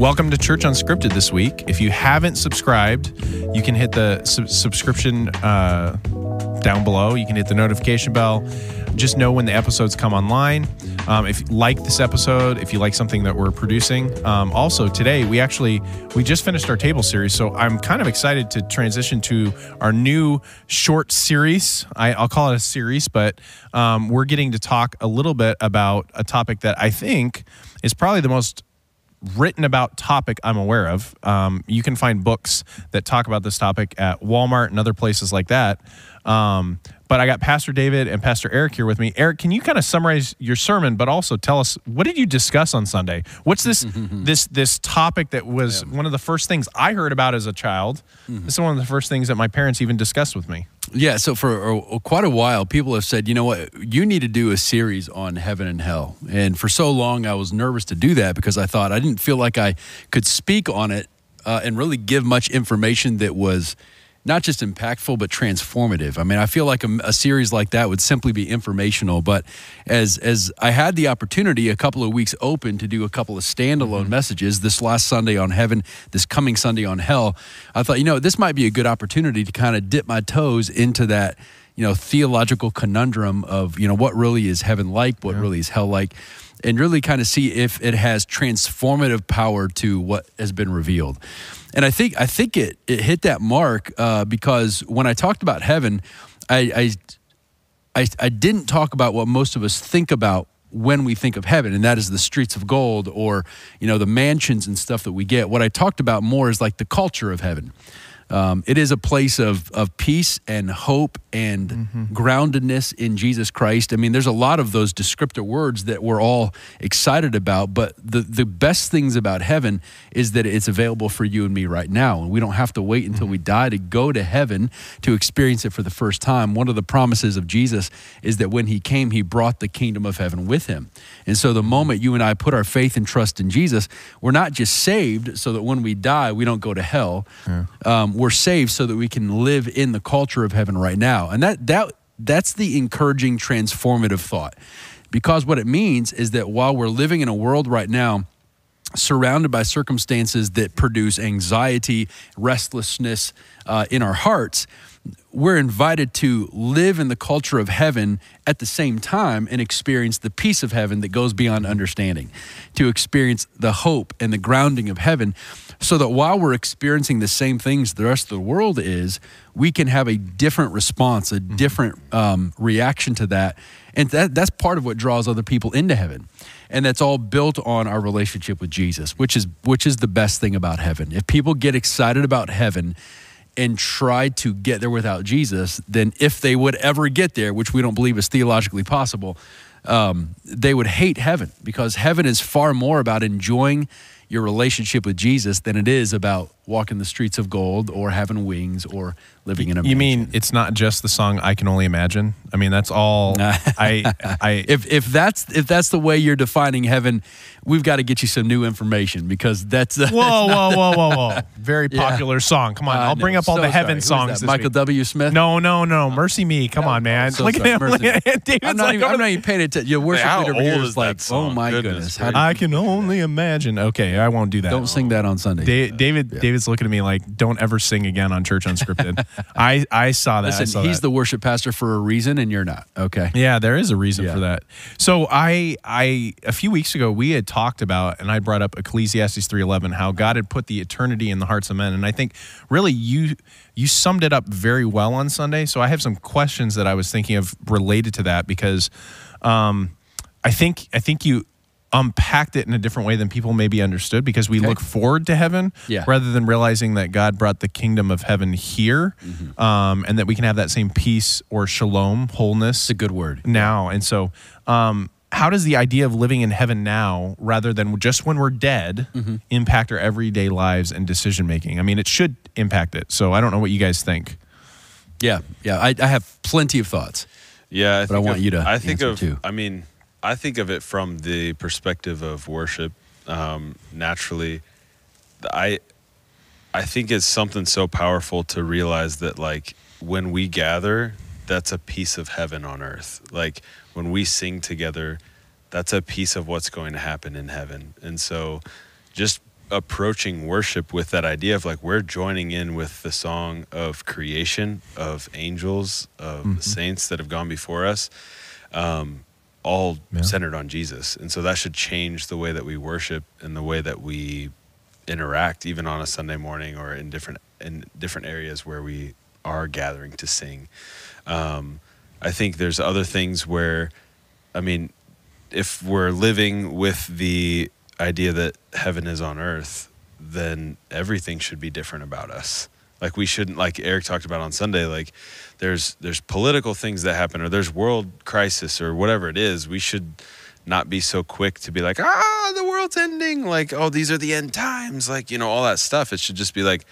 Welcome to Church Unscripted this week. If you haven't subscribed, you can hit the sub- subscription uh, down below. You can hit the notification bell. Just know when the episodes come online. Um, if you like this episode, if you like something that we're producing, um, also today we actually we just finished our table series, so I'm kind of excited to transition to our new short series. I, I'll call it a series, but um, we're getting to talk a little bit about a topic that I think is probably the most written about topic I'm aware of. Um, you can find books that talk about this topic at Walmart and other places like that. Um, but I got Pastor David and Pastor Eric here with me. Eric, can you kind of summarize your sermon, but also tell us what did you discuss on Sunday? What's this this this topic that was one of the first things I heard about as a child? This is one of the first things that my parents even discussed with me. Yeah, so for a, quite a while, people have said, you know what, you need to do a series on heaven and hell. And for so long, I was nervous to do that because I thought I didn't feel like I could speak on it uh, and really give much information that was not just impactful but transformative. I mean, I feel like a, a, series like that would simply be informational. But as as I had the opportunity a couple of weeks open to do a couple of standalone mm-hmm. messages, this last Sunday on heaven, this coming Sunday on hell, I thought, you know, this might be a good opportunity to kind of dip my toes into that. You know, theological conundrum of you know what really is heaven like, what yeah. really is hell like, and really kind of see if it has transformative power to what has been revealed and I think I think it it hit that mark uh, because when I talked about heaven, I, I, I I didn't talk about what most of us think about when we think of heaven, and that is the streets of gold or you know the mansions and stuff that we get. What I talked about more is like the culture of heaven. Um, it is a place of, of peace and hope and mm-hmm. groundedness in Jesus Christ. I mean, there's a lot of those descriptive words that we're all excited about, but the, the best things about heaven is that it's available for you and me right now. And we don't have to wait until mm-hmm. we die to go to heaven to experience it for the first time. One of the promises of Jesus is that when he came, he brought the kingdom of heaven with him. And so the moment you and I put our faith and trust in Jesus, we're not just saved so that when we die, we don't go to hell. Yeah. Um, we're saved so that we can live in the culture of heaven right now. And that that that's the encouraging transformative thought. Because what it means is that while we're living in a world right now surrounded by circumstances that produce anxiety, restlessness uh, in our hearts, we're invited to live in the culture of heaven at the same time and experience the peace of heaven that goes beyond understanding, to experience the hope and the grounding of heaven, so that while we're experiencing the same things the rest of the world is, we can have a different response, a mm-hmm. different um, reaction to that. And that, that's part of what draws other people into heaven. And that's all built on our relationship with Jesus, which is which is the best thing about heaven. If people get excited about heaven, and tried to get there without Jesus, then if they would ever get there, which we don't believe is theologically possible, um, they would hate heaven because heaven is far more about enjoying your relationship with Jesus than it is about walking the streets of gold or having wings or living in a. You mean it's not just the song "I Can Only Imagine"? I mean that's all. I, I if if that's if that's the way you're defining heaven, we've got to get you some new information because that's. Uh, whoa, whoa, whoa, whoa, whoa! Very popular yeah. song. Come on, I'll bring up all so the heaven songs. Michael week. W. Smith. No, no, no. MercyMe. Come on, man. So look at him. Look at David's I'm not, like even, I'm not even paying attention. Your worship leader here is like, oh my goodness. goodness I can only imagine. Okay, I won't do that. Don't sing that on Sunday. Da- David, yeah. David's looking at me like, don't ever sing again on Church Unscripted. I I saw that. Listen, saw he's that. the worship pastor for a reason, and you're not. Okay. Yeah, there is a reason yeah. for that. So I I a few weeks ago we had talked about, and I brought up Ecclesiastes three eleven, how God had put the eternity in the hearts of men, and I think really you you summed it up very well on Sunday. So I have some questions that I was thinking of related to that because. Um, I think I think you unpacked it in a different way than people maybe understood because we okay. look forward to heaven yeah. rather than realizing that God brought the kingdom of heaven here mm-hmm. um, and that we can have that same peace or shalom, wholeness. It's a good word. Now. And so, um, how does the idea of living in heaven now rather than just when we're dead mm-hmm. impact our everyday lives and decision making? I mean, it should impact it. So, I don't know what you guys think. Yeah. Yeah. I, I have plenty of thoughts. Yeah. I but I want of, you to. I think of, too. I mean, I think of it from the perspective of worship. Um, naturally, I I think it's something so powerful to realize that like when we gather, that's a piece of heaven on earth. Like when we sing together, that's a piece of what's going to happen in heaven. And so, just approaching worship with that idea of like we're joining in with the song of creation, of angels, of Mm-hmm. saints that have gone before us, um, all Yeah. centered on Jesus. And so that should change the way that we worship and the way that we interact, even on a Sunday morning or in different in different areas where we are gathering to sing. Um, I think there's other things where, I mean, if we're living with the idea that heaven is on earth, then everything should be different about us. Like we shouldn't, like Eric talked about on Sunday, like there's there's political things that happen, or there's world crisis, or whatever it is. We should not be so quick to be like, ah, the world's ending. Like, oh, these are the end times. Like, you know, all that stuff. It should just be like,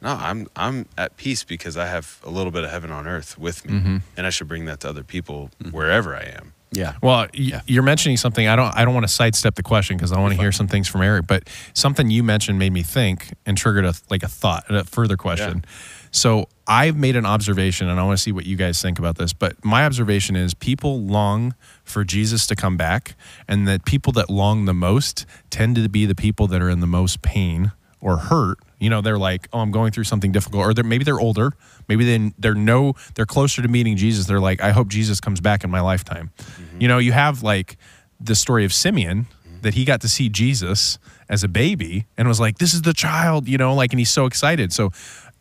no, I'm I'm at peace because I have a little bit of heaven on earth with me, Mm-hmm. and I should bring that to other people wherever I am. Yeah. Well, y- you're mentioning something. I don't. I don't want to sidestep the question because I want to hear some things from Eric. But something you mentioned made me think and triggered a like a thought, a further question. So I've made an observation, and I want to see what you guys think about this. But my observation is people long for Jesus to come back, and that people that long the most tend to be the people that are in the most pain or hurt. You know, they're like, "Oh, I'm going through something difficult," or they're maybe they're older, maybe they they're no they're closer to meeting Jesus. They're like, "I hope Jesus comes back in my lifetime." You know, you have like the story of Simeon that he got to see Jesus as a baby and was like, "This is the child," you know, like, and he's so excited. So.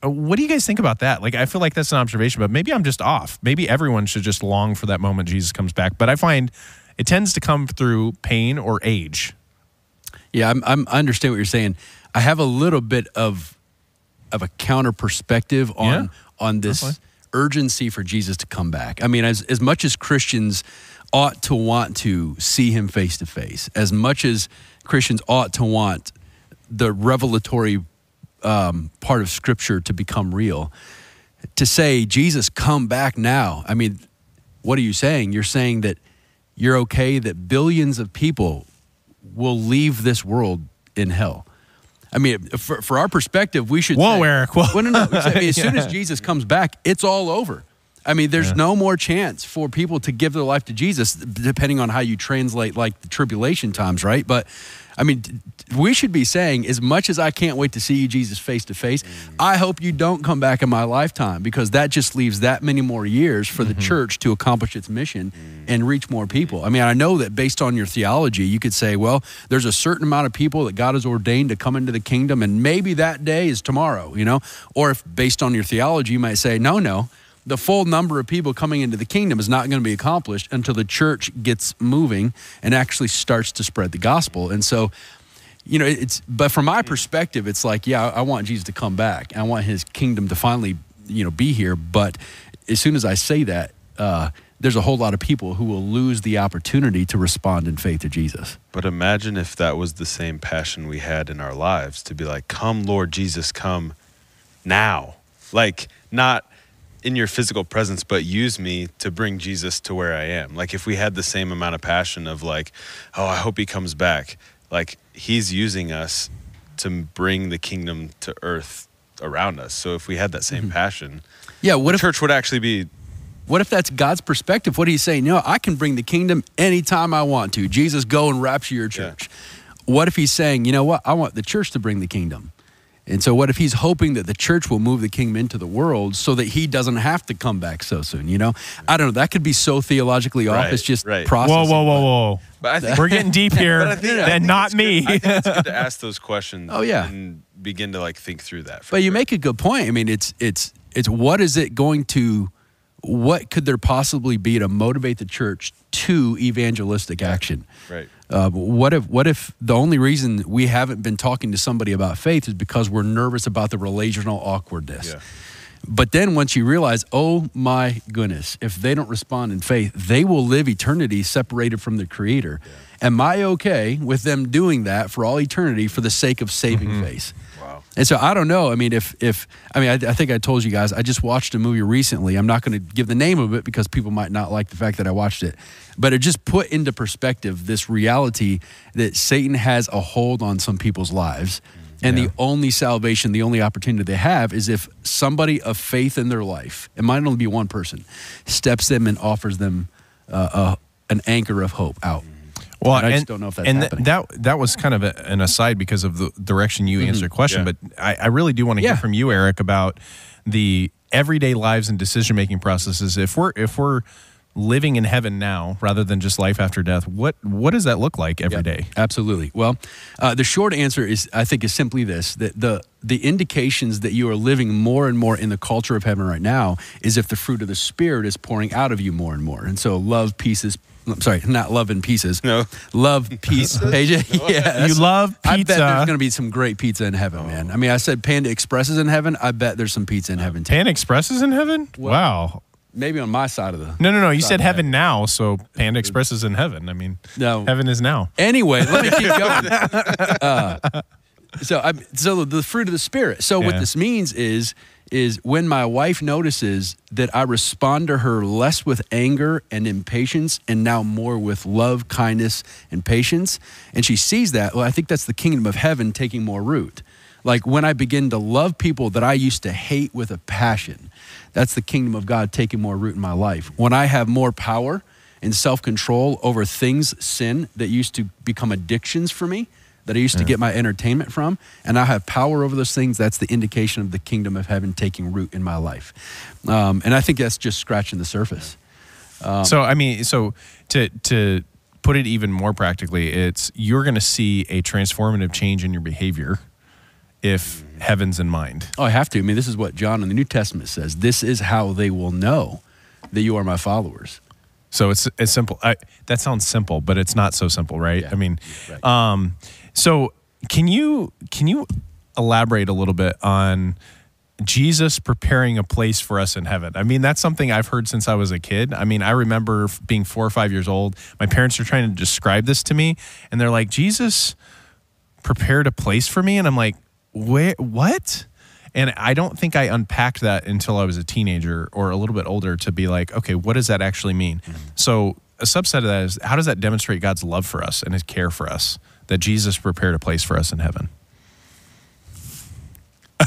uh, What do you guys think about that? Like, I feel like that's an observation, but maybe I'm just off. Maybe everyone should just long for that moment Jesus comes back. But I find it tends to come through pain or age. Yeah, I'm, I'm, I understand what you're saying. I have a little bit of of a counter perspective on Yeah, on this urgency for Jesus to come back. I mean, as as much as Christians ought to want to see him face to face, as much as Christians ought to want the revelatory um, part of Scripture to become real, to say Jesus, come back now. I mean, what are you saying? You're saying that you're okay that billions of people will leave this world in hell. I mean, for, for our perspective, we should. Whoa, say, Eric, whoa. Well, no, no. I mean, as soon as Jesus comes back, it's all over. I mean, there's Yeah. no more chance for people to give their life to Jesus, depending on how you translate like the tribulation times, right? But I mean, we should be saying, as much as I can't wait to see you, Jesus, face to face, I hope you don't come back in my lifetime because that just leaves that many more years for the mm-hmm. church to accomplish its mission mm. and reach more people. I mean, I know that based on your theology, you could say, well, there's a certain amount of people that God has ordained to come into the kingdom, and maybe that day is tomorrow, you know? Or if based on your theology, you might say, no, no the full number of people coming into the kingdom is not going to be accomplished until the church gets moving and actually starts to spread the gospel. And so, you know, it's but from my perspective, it's like, yeah, I want Jesus to come back. I want his kingdom to finally, you know, be here. But as soon as I say that, uh, there's a whole lot of people who will lose the opportunity to respond in faith to Jesus. But imagine if that was the same passion we had in our lives to be like, come, Lord Jesus, come now. Like, not in your physical presence, but use me to bring Jesus to where I am. Like, if we had the same amount of passion of, like, oh, I hope he comes back, like, he's using us to bring the kingdom to earth around us. So, if we had that same mm-hmm. passion, Yeah, what the if church would actually be What if that's God's perspective? What he's saying, you know, I can bring the kingdom anytime I want to. Jesus, go and rapture your Yeah. church. What if he's saying, you know what? I want the church to bring the kingdom. And so, what if he's hoping that the church will move the kingdom into the world so that he doesn't have to come back so soon? You know, I don't know. That could be so theologically off. Right, It's just right. processing. Whoa, whoa, whoa, whoa! But I think We're getting deep here, But I think- I think not me. good- I think it's good to ask those questions. Oh, yeah. and begin to like think through that. for But you make a good point. I mean, it's it's it's what is it going to what could there possibly be to motivate the church to evangelistic action? right. Uh, what if what if the only reason we haven't been talking to somebody about faith is because we're nervous about the relational awkwardness? Yeah. But then once you realize, oh my goodness, if they don't respond in faith, they will live eternity separated from the Creator. Am I okay with them doing that for all eternity for the sake of saving face? And so I don't know. I mean, if if I mean, I, I think I told you guys I just watched a movie recently. I'm not going to give the name of it because people might not like the fact that I watched it, but it just put into perspective this reality that Satan has a hold on some people's lives, and Yeah. the only salvation, the only opportunity they have is if somebody of faith in their life, it might only be one person, steps them and offers them uh, a, an anchor of hope out. Well, and I just and, don't know if that's and happening. that that was kind of a, an aside because of the direction you answered the question. Yeah. But I, I really do want to hear from you, Eric, about the everyday lives and decision making processes. If we're if we're living in heaven now rather than just life after death, what what does that look like every Yeah, day? Absolutely. Well, uh, the short answer is, I think, is simply this: that the the indications that you are living more and more in the culture of heaven right now is if the fruit of the spirit is pouring out of you more and more. And so, love, pieces. I'm sorry, not love in pieces. No. love, peace. AJ, yeah, you love pizza. I bet there's going to be some great pizza in heaven, man. I mean, I said Panda Express is in heaven. I bet there's some pizza in heaven too. Pan Express is in heaven? wow. Maybe on my side of the. No, no, no. You said of heaven now, so Panda Express is in heaven. I mean, No. heaven is now. Anyway, let me keep going. Uh, so, I, so the fruit of the spirit. So, what this means is, is when my wife notices that I respond to her less with anger and impatience, and now more with love, kindness, and patience, and she sees that. Well, I think that's the kingdom of heaven taking more root. Like when I begin to love people that I used to hate with a passion, that's the kingdom of God taking more root in my life. When I have more power and self control over things, sin that used to become addictions for me, that I used to get my entertainment from, and I have power over those things, that's the indication of the kingdom of heaven taking root in my life. Um, and I think that's just scratching the surface. Um, so I mean, so to to put it even more practically, it's you're going to see a transformative change in your behavior if heaven's in mind. Oh, I have to. I mean, this is what John in the New Testament says. This is how they will know that you are my followers. So it's it's simple. I, that sounds simple, but it's not so simple, right? Yeah. I mean, Right. um, so can you can you elaborate a little bit on Jesus preparing a place for us in heaven? I mean, that's something I've heard since I was a kid. I mean, I remember being four or five years old. My parents are trying to describe this to me, and they're like, Jesus prepared a place for me, and I'm like, where? What? And I don't think I unpacked that until I was a teenager or a little bit older to be like, okay, what does that actually mean? Mm-hmm. So, a subset of that is how does that demonstrate God's love for us and his care for us that Jesus prepared a place for us in heaven?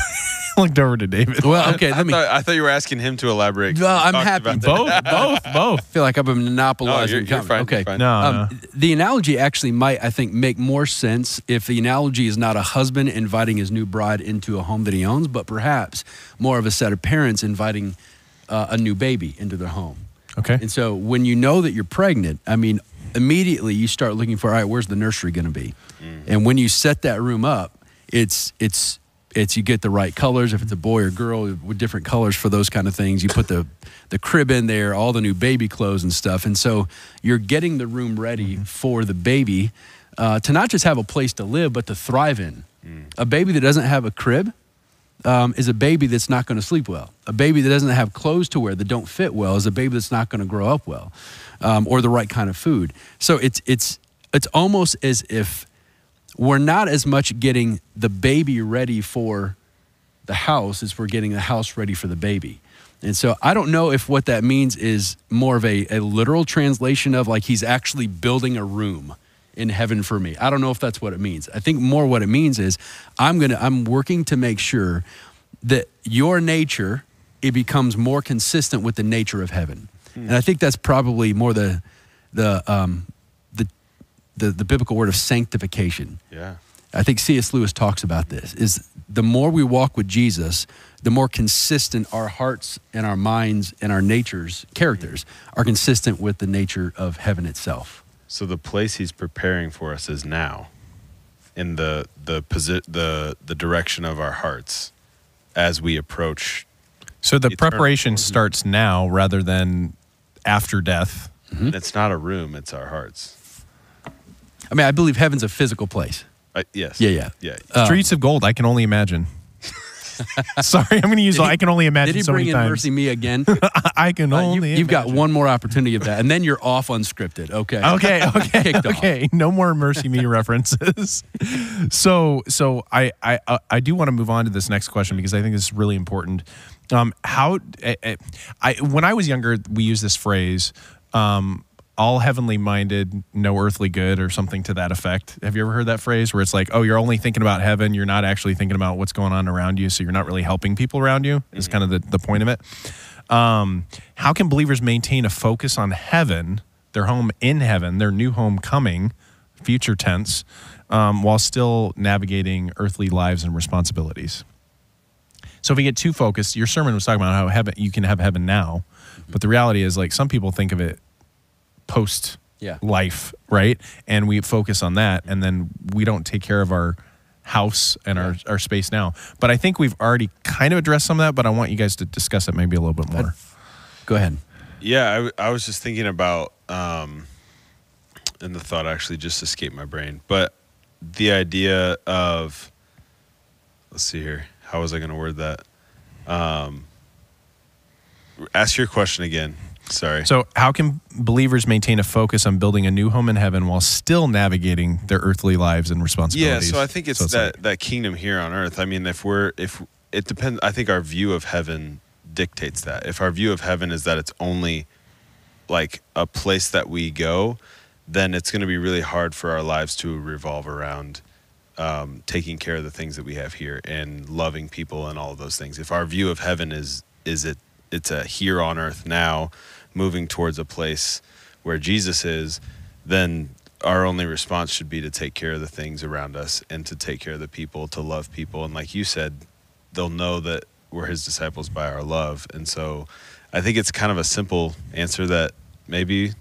Looked over to David. Well, okay, I, let me. thought, I thought you were asking him to elaborate. Well, I'm happy. both, both, both. I feel like I've been monopolizing. No, you're- you're fine, okay. you're fine. No, no. Um, the analogy actually might, I think, make more sense if the analogy is not a husband inviting his new bride into a home that he owns, but perhaps more of a set of parents inviting uh, a new baby into their home. Okay. And so when you know that you're pregnant, I mean, immediately you start looking for, all right, where's the nursery going to be? And when you set that room up, it's it's it's you get the right colors. If it's a boy or girl, with different colors for those kind of things. You put the the crib in there, all the new baby clothes and stuff, and so you're getting the room ready for the baby uh, to not just have a place to live, but to thrive in. A baby that doesn't have a crib um, is a baby that's not going to sleep well. A baby that doesn't have clothes to wear that don't fit well is a baby that's not going to grow up well, um, or the right kind of food. So it's it's it's almost as if we're not as much getting the baby ready for the house as we're getting the house ready for the baby. And so I don't know if what that means is more of a, a literal translation of like he's actually building a room in heaven for me. I don't know if that's what it means. I think more what it means is I'm going to I'm working to make sure that your nature it becomes more consistent with the nature of heaven. And I think that's probably more the the um the the, the biblical word of sanctification. Yeah. I think C.S. Lewis talks about this is the more we walk with Jesus, the more consistent our hearts and our minds and our natures, characters are consistent with the nature of heaven itself. So the place he's preparing for us is now, in the the posi- the the direction of our hearts, as we approach. So the Eternal. preparation starts now rather than after death. And it's not a room; it's our hearts. I mean, I believe heaven's a physical place. Uh, yes. Yeah, yeah. Yeah. Um, Streets of gold, I can only imagine. Sorry, I'm going to use he- I can only imagine Did he so bring many in times. MercyMe again? I can Uh, you, only have got one more opportunity of that, and then you're off unscripted. Okay. Okay, okay, Kicked off. okay. No more MercyMe references. so, so I, I, uh, I do want to move on to this next question because I think this is really important. Um, how, I, I- I, when I was younger, we used this phrase, um, all heavenly minded, no earthly good, or something to that effect. Have you ever heard that phrase where it's like, oh, you're only thinking about heaven, you're not actually thinking about what's going on around you, so you're not really helping people around you? Is kind of the, the point of it. Um, how can believers maintain a focus on heaven, their home in heaven, their new home coming, future tense, um, while still navigating earthly lives and responsibilities. So if we get too focused, your sermon was talking about how heaven you can have heaven now, but the reality is like some people think of it post Yeah. life, right? And we focus on that, and then we don't take care of our house and our, our space now. But I think we've already kind of addressed some of that, but I want you guys to discuss it maybe a little bit more. Go ahead. Yeah, I was just thinking about, um, and the thought actually just escaped my brain, but the idea of, let's see here, how was I going to word that? Um, ask your question again. Sorry. So, how can believers maintain a focus on building a new home in heaven while still navigating their earthly lives and responsibilities? yeah, so I think it's So that like- that kingdom here on earth. I mean, if we're if it depends, I think our view of heaven dictates that. If our view of heaven is that it's only like a place that we go, then it's going to be really hard for our lives to revolve around um, taking care of the things that we have here and loving people and all of those things. If our view of heaven is is it it's a here on earth now, moving towards a place where Jesus is, then our only response should be to take care of the things around us and to take care of the people, to love people, and like you said, they'll know that we're His disciples by our love. And so, I think it's kind of a simple answer that maybe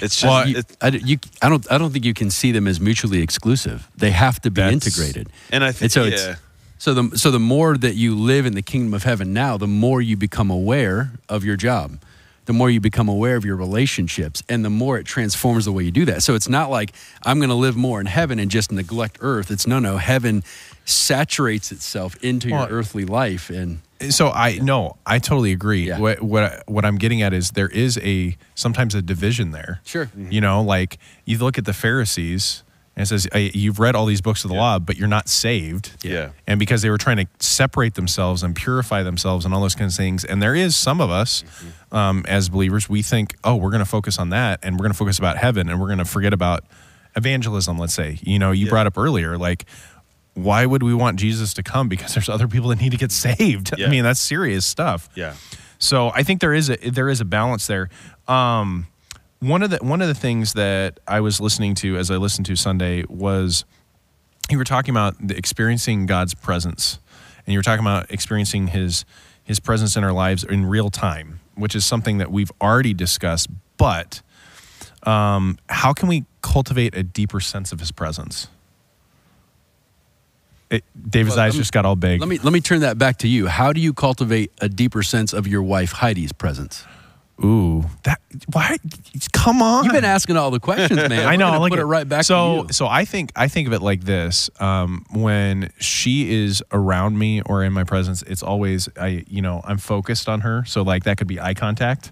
it's just Well, You, it- I, you, I don't. I don't think you can see them as mutually exclusive. They have to be integrated. and I think And so yeah. it's so the so the more that you live in the kingdom of heaven now, the more you become aware of your job, the more you become aware of your relationships, and the more it transforms the way you do that. So it's not like I'm going to live more in heaven and just neglect earth. It's no, no. Heaven saturates itself into Well, your earthly life, and so I no, I totally agree. Yeah. What what I- what I'm getting at is there is a sometimes a division there. Sure. You know, like you look at the Pharisees and it says "Hey, you've read all these books of the Yeah. law, but you're not saved. Yeah. And because they were trying to separate themselves and purify themselves and all those kinds of things. And there is some of us um, as believers, we think, oh, we're going to focus on that and we're going to focus about heaven and we're going to forget about evangelism, let's say. You know, you Yeah. brought up earlier, like, why would we want Jesus to come? Because there's other people that need to get saved. I mean, that's serious stuff. yeah. So I think there is a there is a balance there. Um, one of the one of the things that I was listening to as I listened to Sunday was you were talking about the experiencing God's presence, and you were talking about experiencing His His presence in our lives in real time, which is something that we've already discussed. But um, how can we cultivate a deeper sense of His presence? It, David's Well, eyes me- just got all big. let me let me turn that back to you. How do you cultivate a deeper sense of your wife Heidi's presence? Ooh, that why? Come on! You've been asking all the questions, man. I We're know. look put it right back so, to you. So I think I think of it like this: um, when she is around me or in my presence, it's always I, you know, I'm focused on her. So like that could be eye contact.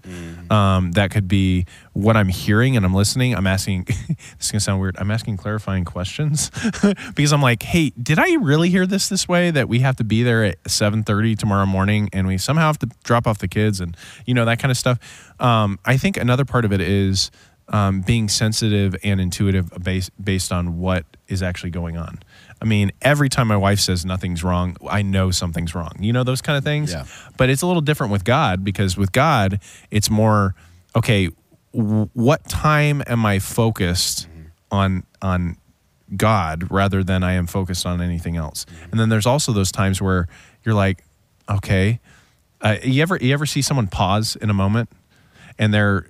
Um, that could be what I'm hearing and I'm listening. I'm asking. this is gonna sound weird. I'm asking clarifying questions because I'm like, hey, did I really hear this this way? That we have to be there at 7:30 tomorrow morning, and we somehow have to drop off the kids, and you know that kind of stuff. Um, I think another part of it is um, being sensitive and intuitive based based on what is actually going on. I mean, every time my wife says nothing's wrong, I know something's wrong. You know those kind of things. Yeah. But it's a little different with God because with God, it's more okay. What time am I focused on on God rather than I am focused on anything else? And then there's also those times where you're like, okay, uh, you ever you ever see someone pause in a moment and they're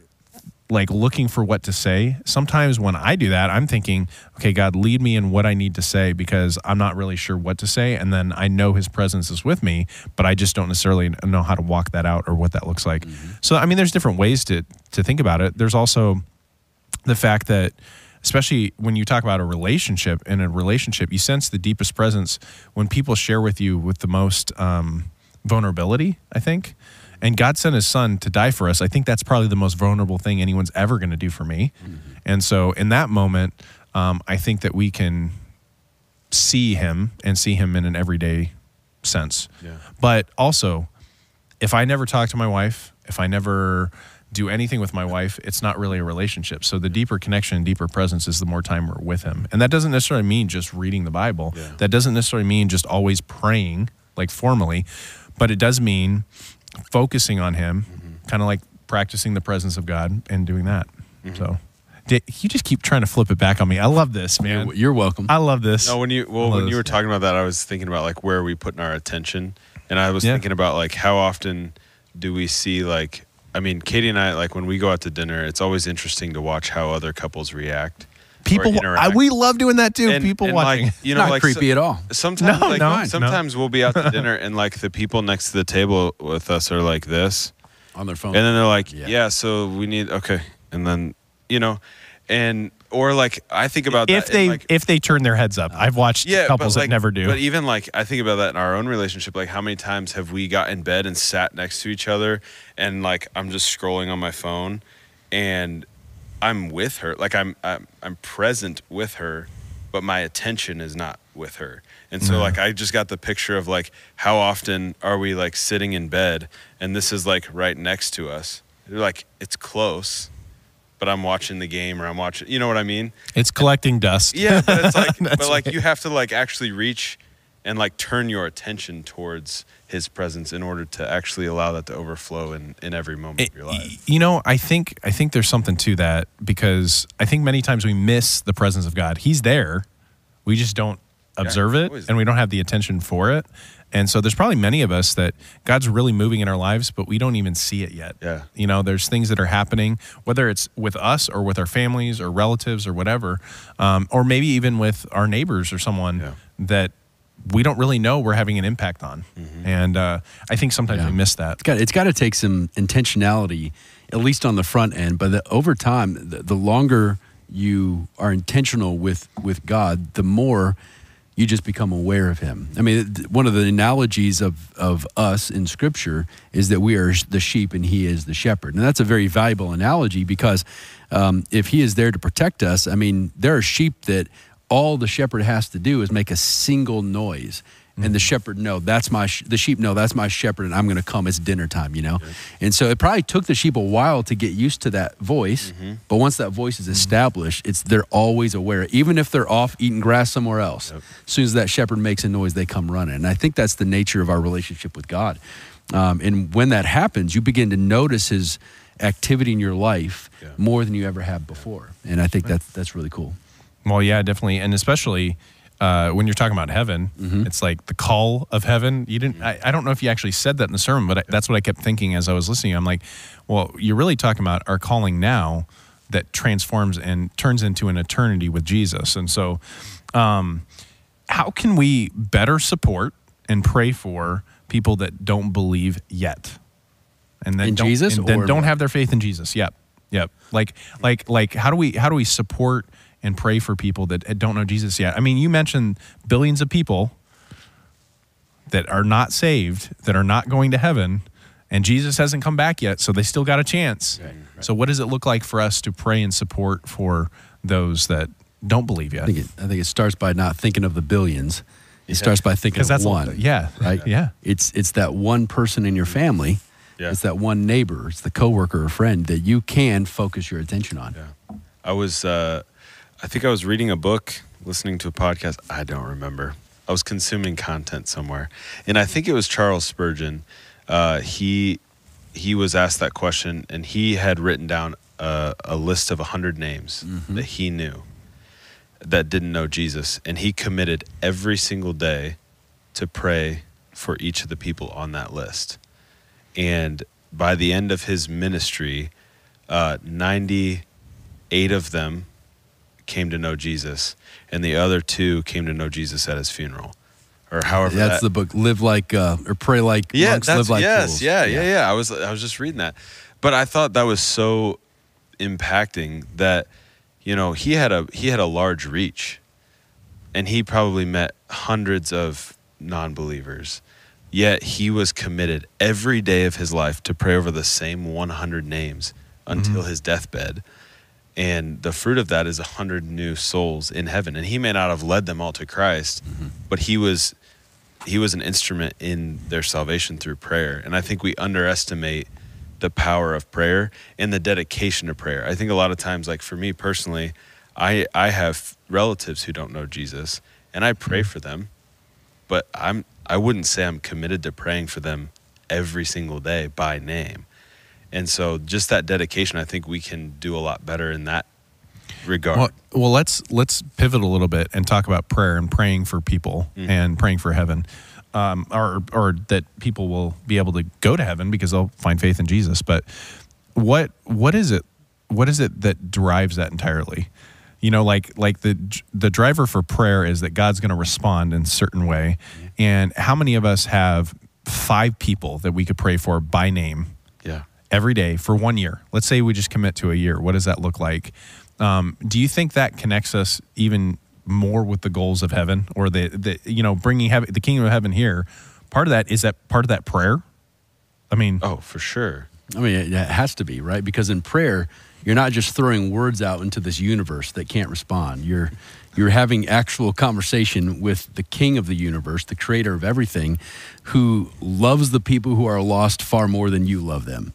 like looking for what to say. Sometimes when I do that, I'm thinking, okay, God, lead me in what I need to say because I'm not really sure what to say. And then I know his presence is with me, but I just don't necessarily know how to walk that out or what that looks like. So, I mean, there's different ways to, to think about it. There's also the fact that, especially when you talk about a relationship, in a relationship, you sense the deepest presence when people share with you with the most um, vulnerability, I think. And God sent his son to die for us. I think that's probably the most vulnerable thing anyone's ever going to do for me. And so in that moment, um, I think that we can see him and see him in an everyday sense. Yeah. But also, if I never talk to my wife, if I never do anything with my wife, it's not really a relationship. So the deeper connection and deeper presence is the more time we're with him. And that doesn't necessarily mean just reading the Bible. Yeah. That doesn't necessarily mean just always praying, like formally, but it does mean focusing on him, mm-hmm. kind of like practicing the presence of God and doing that. Mm-hmm. So Da- you just keep trying to flip it back on me. I love this, man. You're, you're welcome. I love this. No, when you well, love when you were talking about that, I was thinking about like where are we putting our attention, and I was Yeah. thinking about like how often do we see like I mean, Katie and I like when we go out to dinner, it's always interesting to watch how other couples react. Or People, I, we love doing that too. And- People and, watching. like, you know, Not like creepy so- at all. Sometimes, No, like, no, no. sometimes we'll be out to dinner and like the people next to the table with us are like this, On their phone. and then they're like, Yeah. yeah. so we need okay, and then you know, and or like I think about if that they like, if they turn their heads up, I've watched yeah, couples like, that never do. But even like I think about that in our own relationship. Like how many times have we got in bed and sat next to each other, and like I'm just scrolling on my phone, and I'm with her. Like I'm I'm, I'm present with her, but my attention is not with her. And so No. like I just got the picture of like how often are we like sitting in bed, and this is like right next to us. Like it's close. But I'm watching the game, or I'm watching. You know what I mean? it's collecting dust. Yeah, but it's like, but like right. you have to like actually reach and like turn your attention towards his presence in order to actually allow that to overflow in, in every moment It- of your life. you know, I think I think there's something to that because I think many times we miss the presence of God. He's there, we just don't observe he's it, and we don't have the attention for it. And so there's probably many of us that God's really moving in our lives, but we don't even see it yet. Yeah. You know, there's things that are happening, whether it's with us or with our families or relatives or whatever, um, or maybe even with our neighbors or someone Yeah. that we don't really know we're having an impact on. Mm-hmm. And uh, I think sometimes Yeah. we miss that. It's got it's got to take some intentionality, at least on the front end. But the, over time, the, the longer you are intentional with with God, the more you just become aware of Him. I mean, th- one of the analogies of of us in Scripture is that we are the sheep and He is the shepherd, and that's a very valuable analogy because um, if He is there to protect us, I mean, there are sheep that all the shepherd has to do is make a single noise. And the mm. shepherd know that's my sh- the sheep know that's my shepherd and i'm going to come it's dinner time you know? And so it probably took the sheep a while to get used to that voice mm-hmm. but once that voice is mm-hmm. established it's they're always aware even if they're off eating grass somewhere else. As soon as that shepherd makes a noise they come running. And i think that's the nature of our relationship with god. Um, and when that happens you begin to notice his activity in your life Yeah. more than you ever have before. And i think that's that's really cool Well, yeah, definitely, and especially uh, when you're talking about heaven, Mm-hmm. it's like the call of heaven. You didn't. I, I don't know if you actually said that in the sermon, but I, that's what I kept thinking as I was listening. I'm like, well, you're really talking about our calling now that transforms and turns into an eternity with Jesus. And so, um, how can we better support and pray for people that don't believe yet? And then In don't, Jesus and then don't what? have their faith in Jesus. Yep. Yep. Like like like how do we how do we support and pray for people that don't know Jesus yet? I mean, you mentioned billions of people that are not saved, that are not going to heaven, and Jesus hasn't come back yet, so they still got a chance. So what does it look like for us to pray and support for those that don't believe yet? I think it, I think it starts by not thinking of the billions. It starts by thinking of that's a- one. yeah, Right. yeah. It's it's that one person in your family. Yeah. It's that one neighbor. It's the coworker or friend that you can focus your attention on. Yeah. I was, uh, I think I was reading a book, listening to a podcast. I don't remember. I was consuming content somewhere, and I think it was Charles Spurgeon. Uh, he he was asked that question, and he had written down a, a list of hundred names that he knew that didn't know Jesus, and he committed every single day to pray for each of the people on that list. And by the end of his ministry, uh, 98 of them came to know Jesus, and the other two came to know Jesus at his funeral, or however. That's that- the book. Live like uh, or pray like yeah, monks. that's Live like yes, fools. yeah, yeah, yeah. I was I was just reading that, but I thought that was so impacting that you know he had a he had a large reach, and he probably met hundreds of non-believers. Yet he was committed every day of his life to pray over the same 100 names until his deathbed. And the fruit of that is a 100 new souls in heaven. And he may not have led them all to Christ, mm-hmm. but he was he was an instrument in their salvation through prayer. And I think we underestimate the power of prayer and the dedication to prayer. I think a lot of times, like for me personally, I I have relatives who don't know Jesus, and I pray mm-hmm. for them, but I'm I wouldn't say I'm committed to praying for them every single day by name. And so just that dedication, I think we can do a lot better in that regard. Well, well, let's let's pivot a little bit and talk about prayer and praying for people and praying for heaven, um, or or that people will be able to go to heaven because they'll find faith in Jesus. But what what is it? What is it that drives that entirely? You know, like like the the driver for prayer is that God's going to respond in a certain way, and how many of us have five people that we could pray for by name yeah. Every day for one year. Let's say we just commit to a year. What does that look like? Um, do you think that connects us even more with the goals of heaven, or the, the you know bringing heaven, the kingdom of heaven here? Part of that is that part of that prayer. I mean, Oh, for sure. I mean, it it has to be, right? Because in prayer, you're not just throwing words out into this universe that can't respond. You're you're having actual conversation with the king of the universe, the creator of everything, who loves the people who are lost far more than you love them.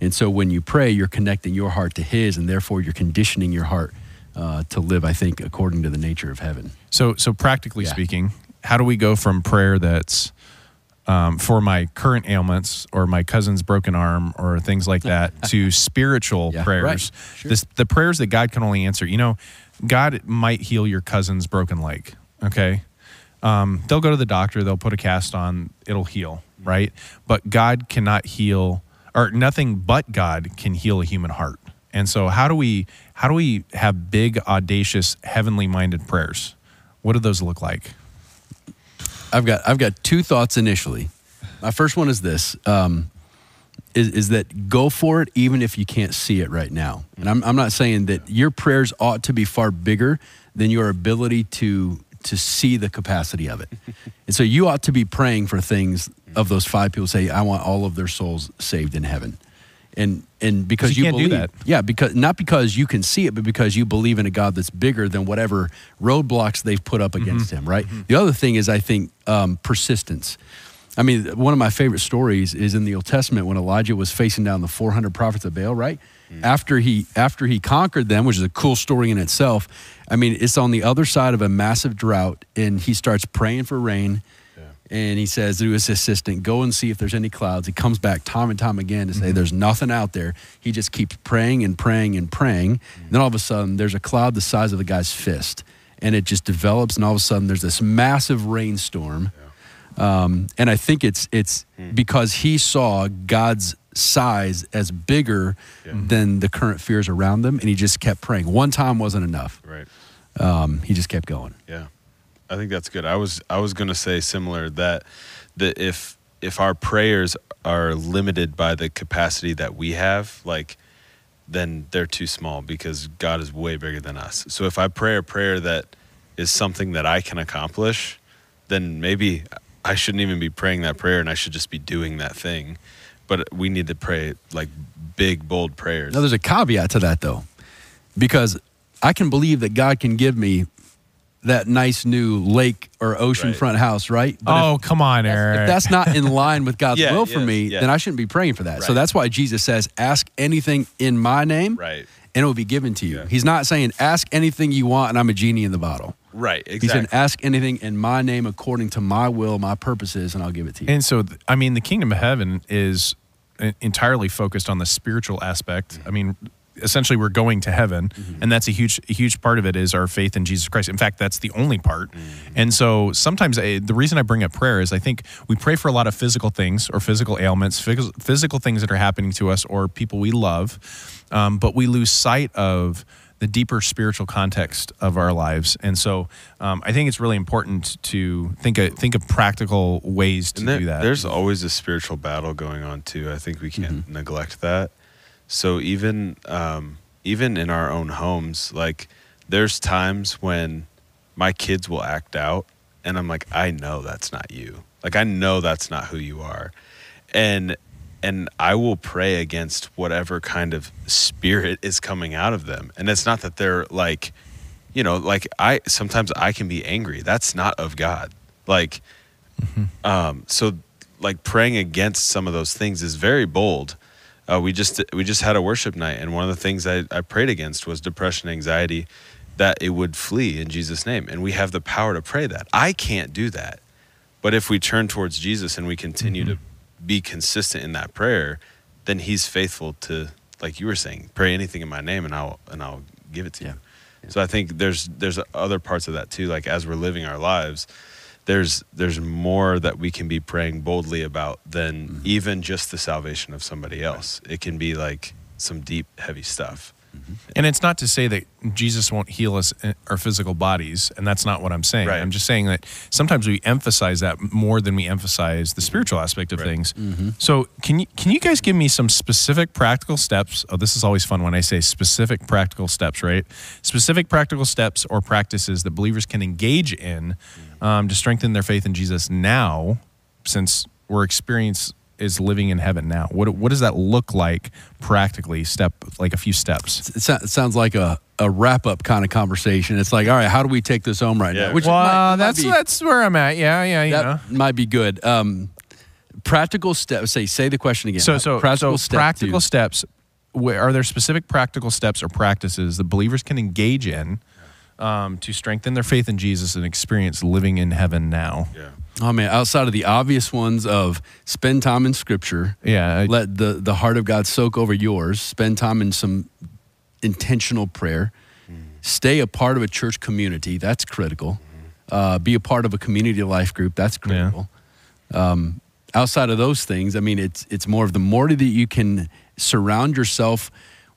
And so when you pray, you're connecting your heart to his, and therefore you're conditioning your heart uh, to live, I think, according to the nature of heaven. so so practically Yeah. speaking, how do we go from prayer that's um, for my current ailments or my cousin's broken arm or things like that to spiritual Yeah, prayers? right. Sure. This the prayers that God can only answer. You know, God might heal your cousin's broken leg. Okay, um, they'll go to the doctor. They'll put a cast on. It'll heal, right? But God cannot heal, or nothing but God can heal a human heart. And so, how do we how do we have big, audacious, heavenly minded prayers? What do those look like? I've got I've got two thoughts initially. My first one is this: um, is is that go for it even if you can't see it right now. And I'm I'm not saying that your prayers ought to be far bigger than your ability to to see the capacity of it. and so you ought to be praying for things of those five people. Say, I want all of their souls saved in heaven. And and because you you, can't do believe, that. yeah, because not because you can see it, but because you believe in a God that's bigger than whatever roadblocks they've put up mm-hmm. against him, right? Mm-hmm. The other thing is, I think, um, persistence. I mean, one of my favorite stories is in the Old Testament when Elijah was facing down the 400 prophets of Baal, right? Mm. After he after he conquered them, which is a cool story in itself. I mean, it's on the other side of a massive drought, and he starts praying for rain. And he says to his assistant, Go and see if there's any clouds. He comes back time and time again to say, mm-hmm. There's nothing out there. He just keeps praying and praying and praying. And then all of a sudden, there's a cloud the size of the guy's fist. And it just develops. And all of a sudden, there's this massive rainstorm. Um, and I think it's, it's hmm. because he saw God's size as bigger than the current fears around them. And he just kept praying. One time wasn't enough. Right. Um, he just kept going. Yeah, I think that's good. I was I was going to say similar that that if if our prayers are limited by the capacity that we have, like then they're too small because God is way bigger than us. So if I pray a prayer that is something that I can accomplish, then maybe I shouldn't even be praying that prayer and I should just be doing that thing. But we need to pray like big bold prayers. Now, there's a caveat to that, though, because I can believe that God can give me that nice new lake or oceanfront Right. house, right? But if- oh, come on, Eric. if that's not in line with God's Yeah, will for yeah, me, yeah. then I shouldn't be praying for that. So that's why Jesus says, "Ask anything in my name, Right. and it will be given to you." Yeah. He's not saying, "Ask anything you want, and I'm a genie in the bottle." Right, He exactly. said, "Ask anything in my name, according to my will, my purposes, and I'll give it to you." And so, th- I mean, the kingdom of heaven is en- entirely focused on the spiritual aspect. Mm-hmm. I mean, essentially, we're going to heaven, mm-hmm. and that's a huge, a huge part of it is our faith in Jesus Christ. In fact, that's the only part. Mm-hmm. And so, sometimes I, the reason I bring up prayer is I think we pray for a lot of physical things or physical ailments, phys- physical things that are happening to us or people we love, um, but we lose sight of the deeper spiritual context of our lives. And so um, I think it's really important to think of, think of practical ways to there- do that. There's always a spiritual battle going on too. I think we can't Mm-hmm. neglect that. So even um, even in our own homes, like there's times when my kids will act out, and I'm like, I know that's not you. Like I know that's not who you are, and and I will pray against whatever kind of spirit is coming out of them. And it's not that they're like, you know, like I sometimes I can be angry. That's not of God. Like um, so like praying against some of those things is very bold. Uh, we just we just had a worship night, and one of the things I, I prayed against was depression, anxiety, that it would flee in Jesus' name, and we have the power to pray that. I can't do that, but if we turn towards Jesus and we continue to be consistent in that prayer, then He's faithful to, like you were saying, pray anything in my name, and I'll and I'll give it to Yeah. you. So I think there's there's other parts of that too. Like as we're living our lives, there's there's more that we can be praying boldly about than Mm-hmm. even just the salvation of somebody else. It can be like some deep, heavy stuff. And it's not to say that Jesus won't heal us in our physical bodies, and that's not what I'm saying. Right. I'm just saying that sometimes we emphasize that more than we emphasize the mm-hmm. spiritual aspect of Right. things. Mm-hmm. So, can you can you guys give me some specific practical steps? Oh, this is always fun when I say specific practical steps, right? Specific practical steps or practices that believers can engage in mm-hmm. um, to strengthen their faith in Jesus now, since we're experience is living in heaven now. What what does that look like practically? Step like a few steps. It, sou- it sounds like a, a wrap up kind of conversation. It's like, all right, how do we take this home right Yeah. now? Which well, might- uh, might that's be- that's where I'm at. Yeah, yeah, you know. that might be good. Um, practical steps. Say say the question again. So, so practical so step practical steps. Where, are there specific practical steps or practices that believers can engage in um, to strengthen their faith in Jesus and experience living in heaven now? Yeah. Oh man, outside of the obvious ones of spend time in Scripture, Yeah, I- let the the heart of God soak over yours. Spend time in some intentional prayer. Stay a part of a church community. That's critical. Uh, be a part of a community life group. That's critical. Um, outside of those things, I mean, it's it's more of the more that you can surround yourself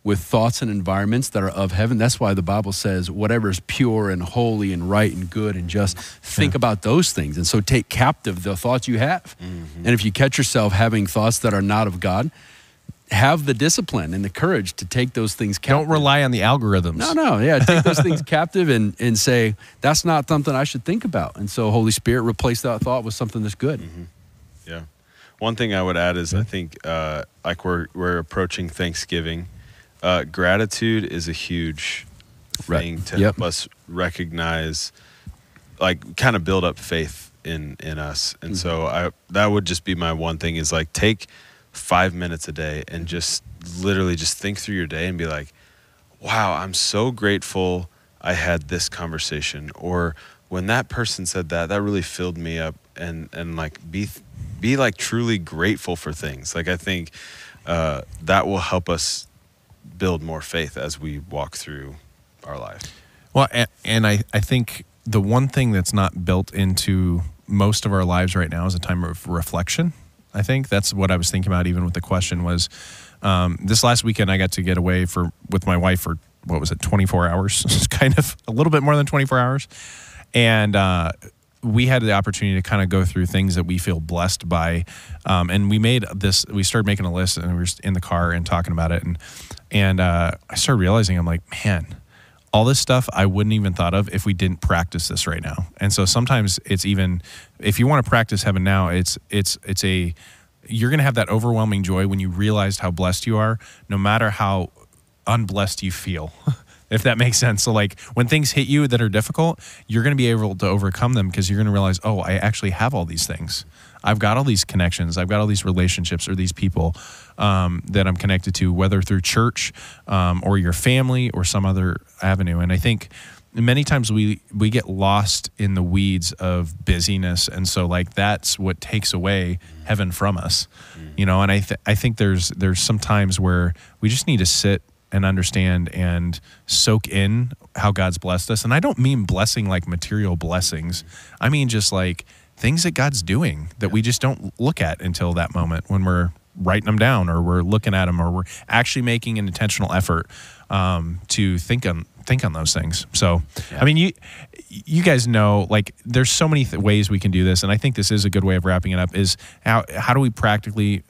with thoughts and environments that are of heaven. That's why the Bible says, whatever is pure and holy and right and good and just, think about those things. And so take captive the thoughts you have. And if you catch yourself having thoughts that are not of God, have the discipline and the courage to take those things captive. don't rely on the algorithms. No, no, yeah. Take those things captive and, and say, that's not something I should think about. And so, Holy Spirit, replace that thought with something that's good. Yeah. One thing I would add is I think uh, like we're we're approaching Thanksgiving. Uh, gratitude is a huge Right. thing to Yep. help us recognize, like, kind of build up faith in in us. And so I that would just be my one thing is like take five minutes a day and just literally just think through your day and be like, wow, I'm so grateful I had this conversation. Or when that person said that, that really filled me up and, and like be, be like truly grateful for things. Like I think uh, that will help us build more faith as we walk through our life. Well, and, and I, I think the one thing that's not built into most of our lives right now is a time of reflection. I think that's what I was thinking about, even with the question was um, this last weekend I got to get away for with my wife for what was it, 24 hours? Kind of a little bit more than 24 hours, and uh, we had the opportunity to kind of go through things that we feel blessed by, um, and we made this. We started making a list, and we were in the car and talking about it, and and uh, I started realizing I'm like, man all this stuff I wouldn't even thought of if we didn't practice this right now. And so sometimes it's even if you want to practice heaven now, it's it's it's a you're going to have that overwhelming joy when you realize how blessed you are, no matter how unblessed you feel. if that makes sense. So like when things hit you that are difficult, you're going to be able to overcome them because you're going to realize, "Oh, I actually have all these things. I've got all these connections. I've got all these relationships or these people um, that I'm connected to, whether through church um, or your family or some other avenue." And I think many times we we get lost in the weeds of busyness, and so like that's what takes away heaven from us, you know. And I th- I think there's there's some times where we just need to sit and understand and soak in how God's blessed us. And I don't mean blessing like material blessings. I mean just like things that God's doing that we just don't look at until that moment when we're writing them down or we're looking at them or we're actually making an intentional effort um, to think on think on those things. So, I mean, you you guys know like there's so many th- ways we can do this, and I think this is a good way of wrapping it up. Is how how do we practically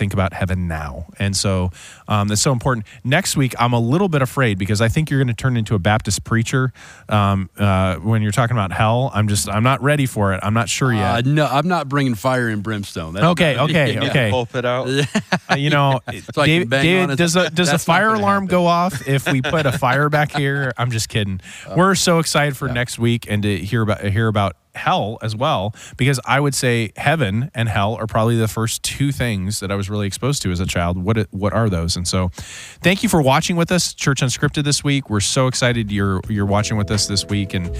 think about heaven now. And so um, that's so important. Next week, I'm a little bit afraid because I think you're going to turn into a Baptist preacher um, uh, when you're talking about hell. I'm just, I'm not ready for it. I'm not sure Uh, yet. no, I'm not bringing fire and brimstone. That's Okay, not- okay, Yeah. okay. Pulpit out. Uh, you know, So David, David, does a does a fire alarm happen. go off if we put a fire back here? I'm just kidding. We're so excited for next week and to hear about hear about hell as well because I would say heaven and hell are probably the first two things that I was really exposed to as a child. What what are those? And so, thank you for watching with us, Church Unscripted this week. We're so excited you're you're watching with us this week, and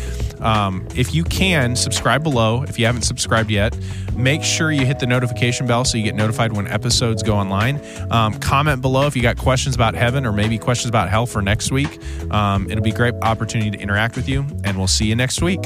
um, if you can subscribe below if you haven't subscribed yet, make sure you hit the notification bell so you get notified when episodes go online. Um, comment below if you got questions about heaven or maybe questions about hell for next week. Um, it'll be a great opportunity to interact with you, and we'll see you next week.